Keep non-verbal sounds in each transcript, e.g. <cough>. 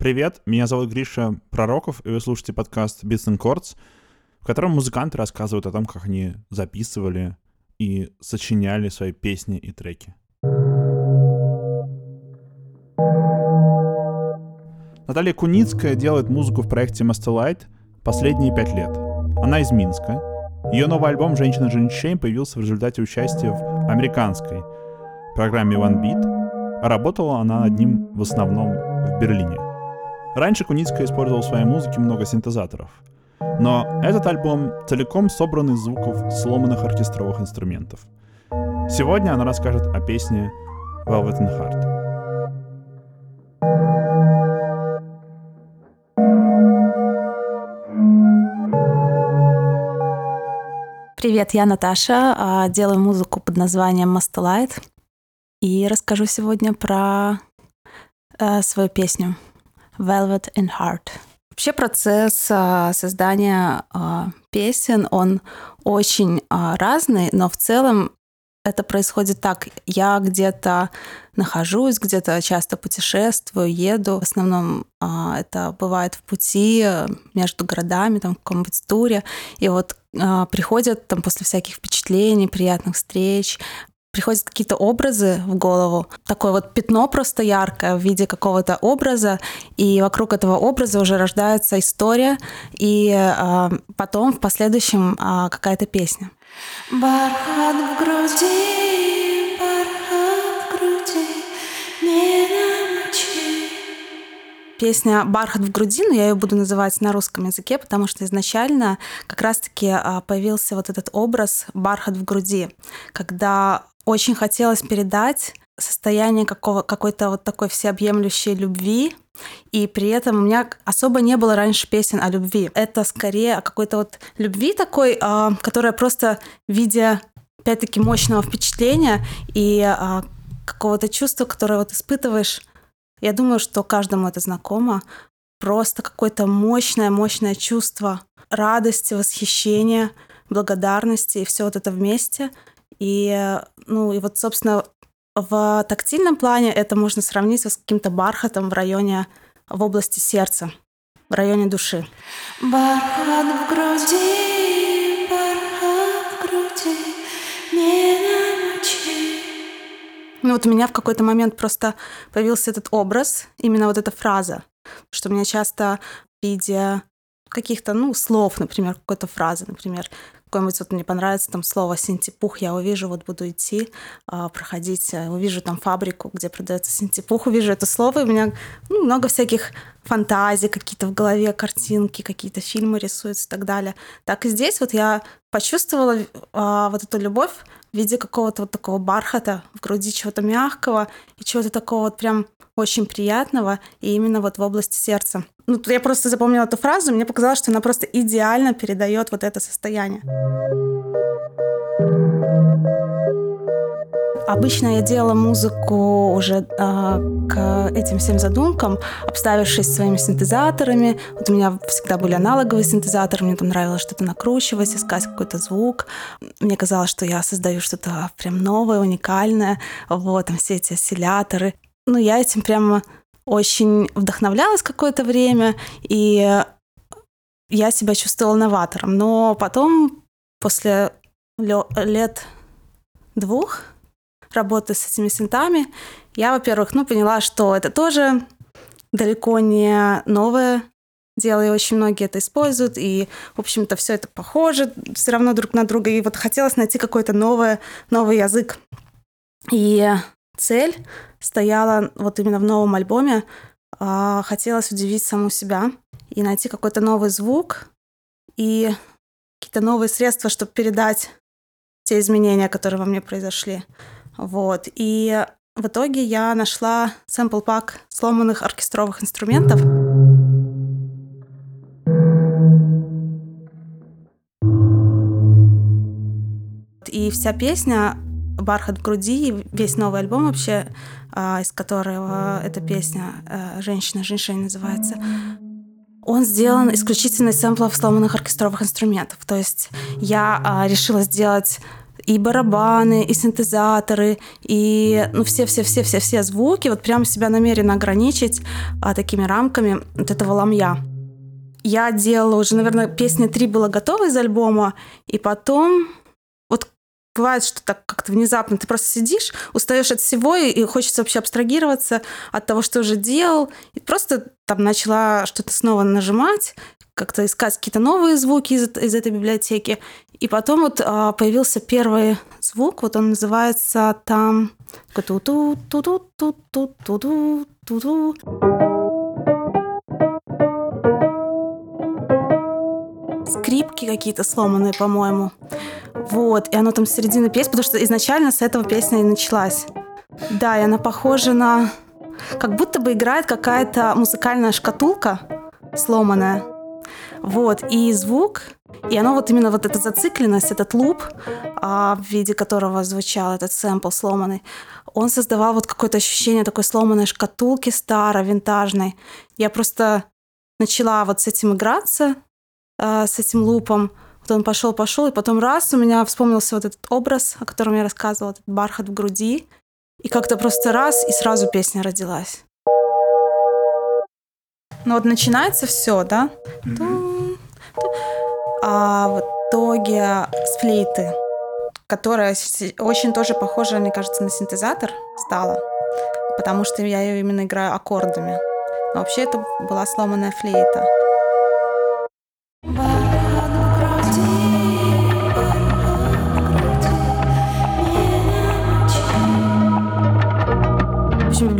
Привет, меня зовут Гриша Пророков, и вы слушаете подкаст Beats and Chords, в котором музыканты рассказывают о том, как они записывали и сочиняли свои песни и треки. Наталья Куницкая делает музыку в проекте Masterlight последние пять лет. Она из Минска. Ее новый альбом «Женщина Женщин» появился в результате участия в американской программе One Beat, работала она над ним в основном в Берлине. Раньше Куницкая использовала в своей музыке много синтезаторов, но этот альбом целиком собран из звуков сломанных оркестровых инструментов. Сегодня она расскажет о песне Velvet and Heart. Привет, я Наташа, а, делаю музыку под названием Mastelight и расскажу сегодня про э, свою песню Velvet in Heart. Вообще процесс э, создания э, песен, он очень разный, но в целом это происходит так. Я где-то нахожусь, где-то часто путешествую, еду. В основном а, это бывает в пути между городами, там, в каком-нибудь туре. И вот а, приходят там после всяких впечатлений, приятных встреч, приходят какие-то образы в голову, такое вот пятно просто яркое в виде какого-то образа, и вокруг этого образа уже рождается история, и э, потом в последующем э, какая-то песня. Бархат в груди, бархат в груди, не намочи. Песня «Бархат в груди», но я ее буду называть на русском языке, потому что изначально как раз-таки а, появился вот этот образ «бархат в груди», когда очень хотелось передать состояние какого, какой-то вот такой всеобъемлющей любви, и при этом у меня особо не было раньше песен о любви. Это скорее о какой-то вот любви такой, а, которая просто в виде, опять-таки, мощного впечатления и а, какого-то чувства, которое вот испытываешь. Я думаю, что каждому это знакомо. Просто какое-то мощное, мощное чувство радости, восхищения, благодарности и все вот это вместе. И, ну, и вот, собственно, в тактильном плане это можно сравнить с каким-то бархатом в районе, в области сердца, в районе души. Бархат в груди, бархат в груди, не намочи. Ну вот у меня в какой-то момент просто появился этот образ, именно вот эта фраза, что меня часто в виде каких-то, ну, слов, например, какой-то фразы, например, какое-нибудь вот мне понравится там слово синтепух, я увижу, вот буду идти, а, проходить, э, увижу там фабрику, где продается синтепух, увижу это слово, и у меня ну, много всяких фантазий, какие-то в голове картинки, какие-то фильмы рисуются и так далее. Так и здесь вот я почувствовала а, вот эту любовь в виде какого-то вот такого бархата в груди, чего-то мягкого и чего-то такого вот прям очень приятного, и именно вот в области сердца. Ну, я просто запомнила эту фразу, мне показалось, что она просто идеально передает вот это состояние. Обычно я делала музыку уже э, к этим всем задумкам, обставившись своими синтезаторами. Вот у меня всегда были аналоговые синтезаторы, мне там нравилось что-то накручивать, искать какой-то звук. Мне казалось, что я создаю что-то прям новое, уникальное. Вот, там все эти осцилляторы. Ну, я этим прямо очень вдохновлялась какое-то время, и я себя чувствовала новатором. Но потом, после лет двух работы с этими синтами, я, во-первых, ну, поняла, что это тоже далеко не новое дело, и очень многие это используют, и, в общем-то, все это похоже все равно друг на друга, и вот хотелось найти какой-то новый, новый язык. И цель стояла вот именно в новом альбоме. А, хотелось удивить саму себя и найти какой-то новый звук и какие-то новые средства, чтобы передать те изменения, которые во мне произошли. Вот. И в итоге я нашла сэмпл-пак сломанных оркестровых инструментов. И вся песня «Бархат в груди», весь новый альбом вообще, а, из которого эта песня э, «Женщина, женщина» называется, он сделан исключительно из сэмплов сломанных оркестровых инструментов. То есть я а, решила сделать и барабаны, и синтезаторы, и ну все-все-все-все-все звуки, вот прям себя намеренно ограничить а, такими рамками вот этого ламья. Я делала уже, наверное, песня три была готова из альбома, и потом Бывает, что так как-то внезапно ты просто сидишь, устаешь от всего, и хочется вообще абстрагироваться от того, что уже делал. И просто там начала что-то снова нажимать, как-то искать какие-то новые звуки из, из этой библиотеки. И потом вот а, появился первый звук, вот он называется там... Скрипки какие-то сломанные, по-моему. Вот, и оно там с середины песни, потому что изначально с этого песня и началась. Да, и она похожа на... Как будто бы играет какая-то музыкальная шкатулка сломанная. Вот, и звук, и оно вот именно вот эта зацикленность, этот луп, а, в виде которого звучал этот сэмпл сломанный, он создавал вот какое-то ощущение такой сломанной шкатулки старой, винтажной. Я просто начала вот с этим играться, а, с этим лупом. Вот он пошел, пошел, и потом раз у меня вспомнился вот этот образ, о котором я рассказывала, этот бархат в груди, и как-то просто раз, и сразу песня родилась. Ну вот начинается все, да? Mm-hmm. А в итоге с флейты, которая очень тоже похожа, мне кажется, на синтезатор стала, потому что я ее именно играю аккордами. Но вообще это была сломанная флейта. общем,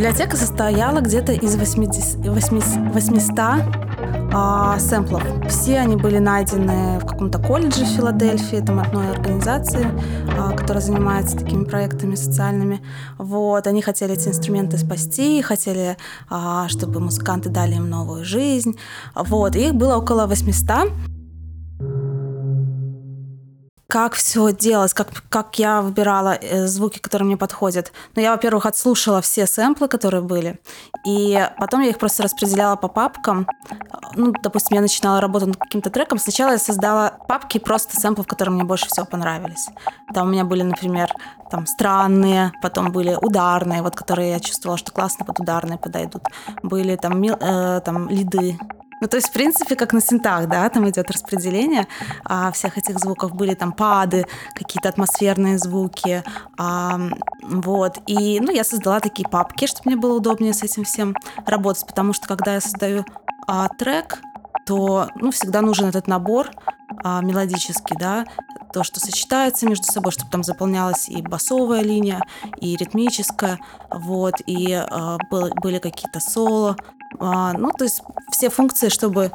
библиотека состояла где-то из 80, 800 а, сэмплов. Все они были найдены в каком-то колледже в Филадельфии, там одной организации, а, которая занимается такими проектами социальными. Вот, они хотели эти инструменты спасти, хотели, а, чтобы музыканты дали им новую жизнь. Вот, и их было около 800 как все делать, как, как я выбирала э, звуки, которые мне подходят. Ну, я, во-первых, отслушала все сэмплы, которые были, и потом я их просто распределяла по папкам. Ну, допустим, я начинала работать над каким-то треком. Сначала я создала папки просто сэмплов, которые мне больше всего понравились. Там у меня были, например, там странные, потом были ударные, вот которые я чувствовала, что классно под ударные подойдут. Были там, э, там лиды, ну, то есть, в принципе, как на синтах, да, там идет распределение а, всех этих звуков. Были там пады, какие-то атмосферные звуки, а, вот. И, ну, я создала такие папки, чтобы мне было удобнее с этим всем работать, потому что, когда я создаю а, трек, то, ну, всегда нужен этот набор а, мелодический, да, то, что сочетается между собой, чтобы там заполнялась и басовая линия, и ритмическая, вот, и э, были какие-то соло, а, ну, то есть все функции, чтобы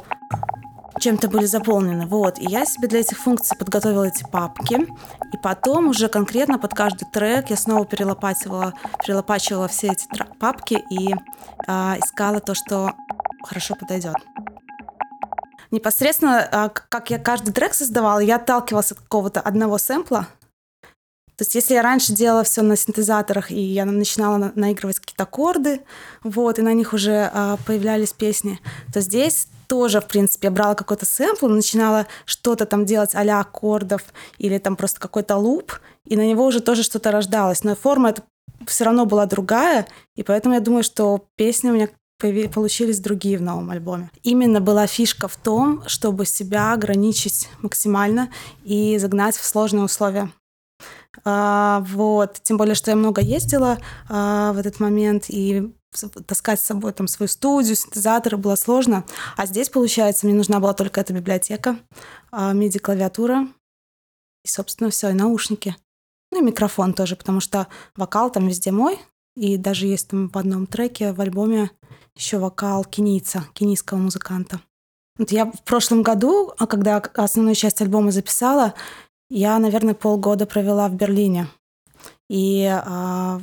чем-то были заполнены. Вот. И я себе для этих функций подготовила эти папки. И потом уже конкретно под каждый трек я снова перелопачивала, перелопачивала все эти папки и э, искала то, что хорошо подойдет. Непосредственно, э, как я каждый трек создавала, я отталкивалась от какого-то одного сэмпла, то есть если я раньше делала все на синтезаторах, и я начинала на- наигрывать какие-то аккорды, вот, и на них уже а, появлялись песни, то здесь тоже, в принципе, я брала какой-то сэмпл, начинала что-то там делать а аккордов или там просто какой-то луп, и на него уже тоже что-то рождалось. Но форма это все равно была другая, и поэтому я думаю, что песни у меня получились другие в новом альбоме. Именно была фишка в том, чтобы себя ограничить максимально и загнать в сложные условия. А, вот. Тем более, что я много ездила а, в этот момент, и таскать с собой там свою студию, синтезаторы было сложно. А здесь, получается, мне нужна была только эта библиотека, а, MIDI-клавиатура и, собственно, все, и наушники. Ну и микрофон тоже, потому что вокал там везде мой, и даже есть там в одном треке в альбоме еще вокал кенийца, кенийского музыканта. Вот я в прошлом году, а когда основную часть альбома записала, я, наверное, полгода провела в Берлине. И а,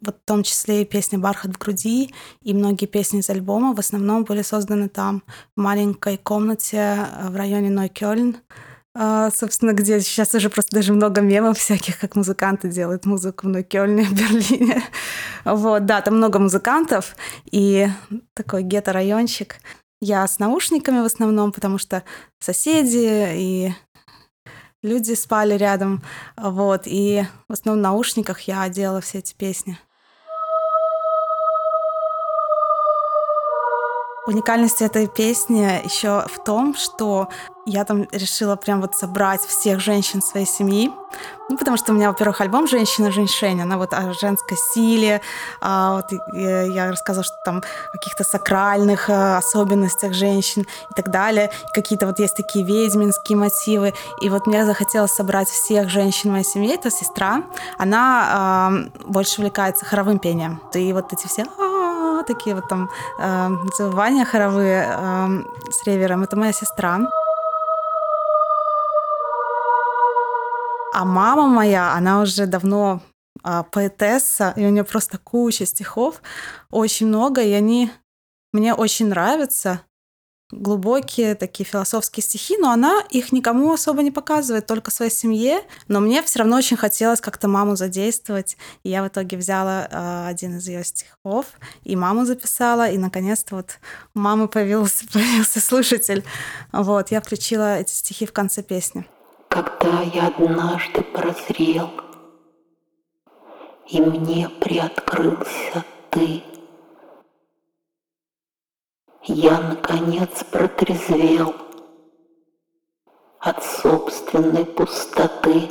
вот в том числе и песня «Бархат в груди», и многие песни из альбома в основном были созданы там, в маленькой комнате э, в районе Нойкёльн, а, собственно, где сейчас уже просто даже много мемов всяких, как музыканты делают музыку в Нойкёльне, <laughs> в Берлине. Вот, да, там много музыкантов, и такой гетто-райончик. Я с наушниками в основном, потому что соседи и люди спали рядом, вот, и в основном в наушниках я делала все эти песни. Уникальность этой песни еще в том, что я там решила прям вот собрать всех женщин своей семьи. Ну, потому что у меня, во-первых, альбом «Женщина, женьшень», она вот о женской силе. А вот я рассказывала, что там о каких-то сакральных э, особенностях женщин и так далее. Какие-то вот есть такие ведьминские мотивы. И вот мне захотелось собрать всех женщин моей семье. Это сестра. Она э, больше увлекается хоровым пением. И вот эти все такие вот там э, завывания хоровые э, с ревером. Это моя сестра. А мама моя, она уже давно э, поэтесса, и у нее просто куча стихов, очень много, и они мне очень нравятся глубокие такие философские стихи, но она их никому особо не показывает, только своей семье. Но мне все равно очень хотелось как-то маму задействовать. И я в итоге взяла э, один из ее стихов и маму записала. И наконец-то вот у мамы появился, <laughs> появился слушатель. Вот, я включила эти стихи в конце песни. Когда я однажды прозрел, и мне приоткрылся ты, я, наконец, протрезвел от собственной пустоты.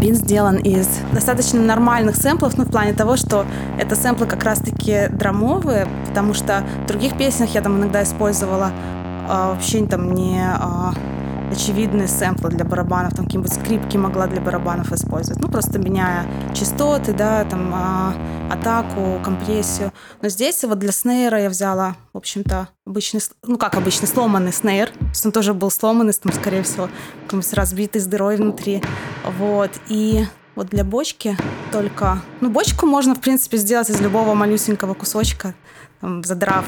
Бин сделан из достаточно нормальных сэмплов, ну, в плане того, что это сэмплы как раз-таки драмовые, потому что в других песнях я там иногда использовала а, вообще там не а, очевидные сэмплы для барабанов, там какие-нибудь скрипки могла для барабанов использовать, ну просто меняя частоты, да, там а, атаку, компрессию. Но здесь вот для снейра я взяла, в общем-то, обычный, ну как обычный, сломанный снейр, то есть он тоже был сломанный, там, скорее всего, какой-нибудь разбитый с дырой внутри, вот, и вот для бочки только... Ну, бочку можно, в принципе, сделать из любого малюсенького кусочка, задрав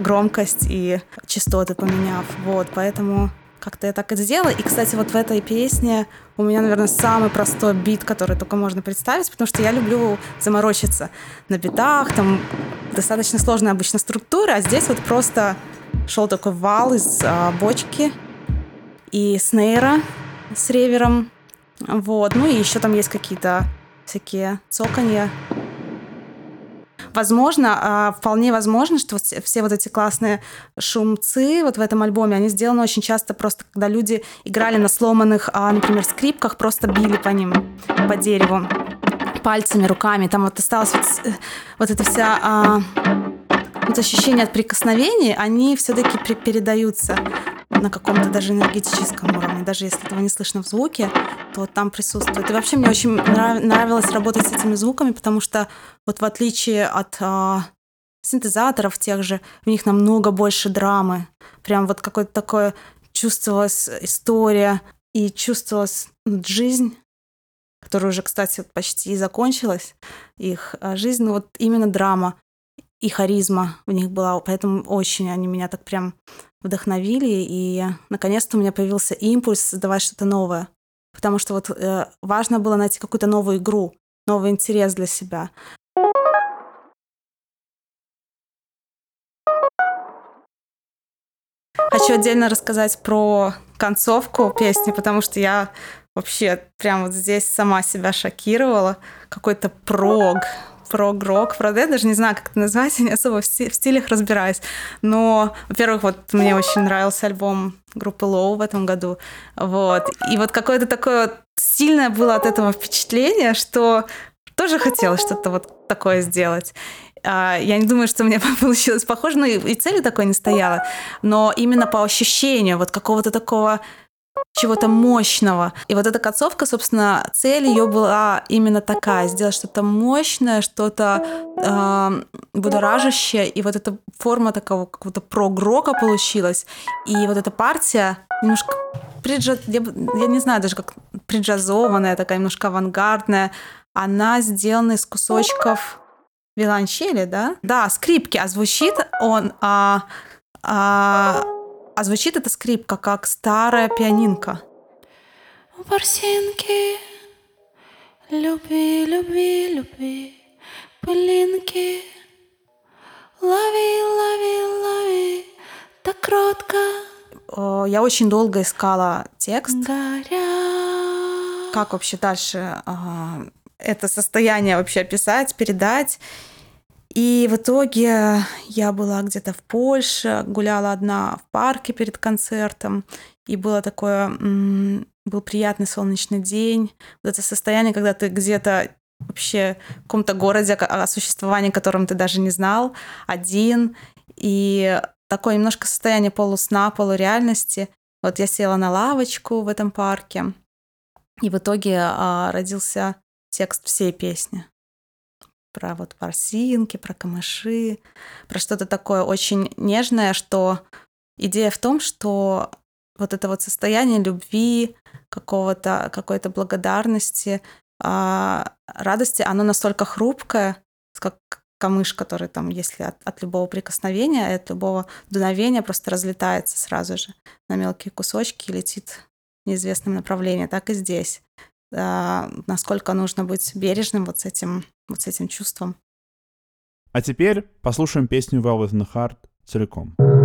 громкость и частоты поменяв. Вот, поэтому как-то я так и сделала. И, кстати, вот в этой песне у меня, наверное, самый простой бит, который только можно представить, потому что я люблю заморочиться на битах, там достаточно сложная обычно структура, а здесь вот просто шел такой вал из а, бочки и снейра с ревером, вот, ну и еще там есть какие-то всякие цоканья, Возможно, а, вполне возможно, что все вот эти классные шумцы вот в этом альбоме, они сделаны очень часто просто, когда люди играли на сломанных, а, например, скрипках, просто били по ним, по дереву пальцами, руками. Там вот осталось вот, вот эта вся а, вот ощущение от прикосновений, они все-таки передаются на каком-то даже энергетическом уровне, даже если этого не слышно в звуке, то там присутствует. И вообще мне очень нравилось работать с этими звуками, потому что вот в отличие от э, синтезаторов тех же, в них намного больше драмы. Прям вот какое-то такое чувствовалась история и чувствовалась жизнь, которая уже, кстати, почти и закончилась, их а, жизнь, но вот именно драма и харизма в них была, поэтому очень они меня так прям вдохновили, и наконец-то у меня появился импульс создавать что-то новое. Потому что вот э, важно было найти какую-то новую игру, новый интерес для себя. Хочу отдельно рассказать про концовку песни, потому что я вообще прям вот здесь сама себя шокировала. Какой-то прог, прог-рок, правда, я даже не знаю, как это назвать, <laughs> не особо в, стилях разбираюсь. Но, во-первых, вот мне очень нравился альбом группы Low в этом году. Вот. И вот какое-то такое вот сильное было от этого впечатление, что тоже хотелось что-то вот такое сделать. А, я не думаю, что у меня <laughs> получилось похоже, но и цели такой не стояла. Но именно по ощущению вот какого-то такого чего-то мощного. И вот эта концовка, собственно, цель ее была именно такая, сделать что-то мощное, что-то э, будоражащее, и вот эта форма такого какого-то прогрока получилась. И вот эта партия немножко приджа... я, я не знаю даже как приджазованная, такая немножко авангардная, она сделана из кусочков виолончели, да? Да, скрипки, а звучит он... А, а, а звучит эта скрипка как старая пианинка. Ворсинки, люби, люби, люби, пылинки, лови, лови, лови, так кротко. Я очень долго искала текст. Как вообще дальше это состояние вообще описать, передать. И в итоге я была где-то в Польше, гуляла одна в парке перед концертом, и было такое, был приятный солнечный день. Вот это состояние, когда ты где-то вообще в каком-то городе, о существовании котором ты даже не знал, один, и такое немножко состояние полусна, полуреальности. Вот я села на лавочку в этом парке, и в итоге а, родился текст всей песни про вот парсинки, про камыши, про что-то такое очень нежное, что идея в том, что вот это вот состояние любви, какого-то, какой-то благодарности, а, радости, оно настолько хрупкое, как камыш, который там, если от, от любого прикосновения, от любого дуновения просто разлетается сразу же на мелкие кусочки и летит в неизвестном направлении, так и здесь. А, насколько нужно быть бережным вот с этим, вот с этим чувством. А теперь послушаем песню Velvet in the Heart целиком. всегда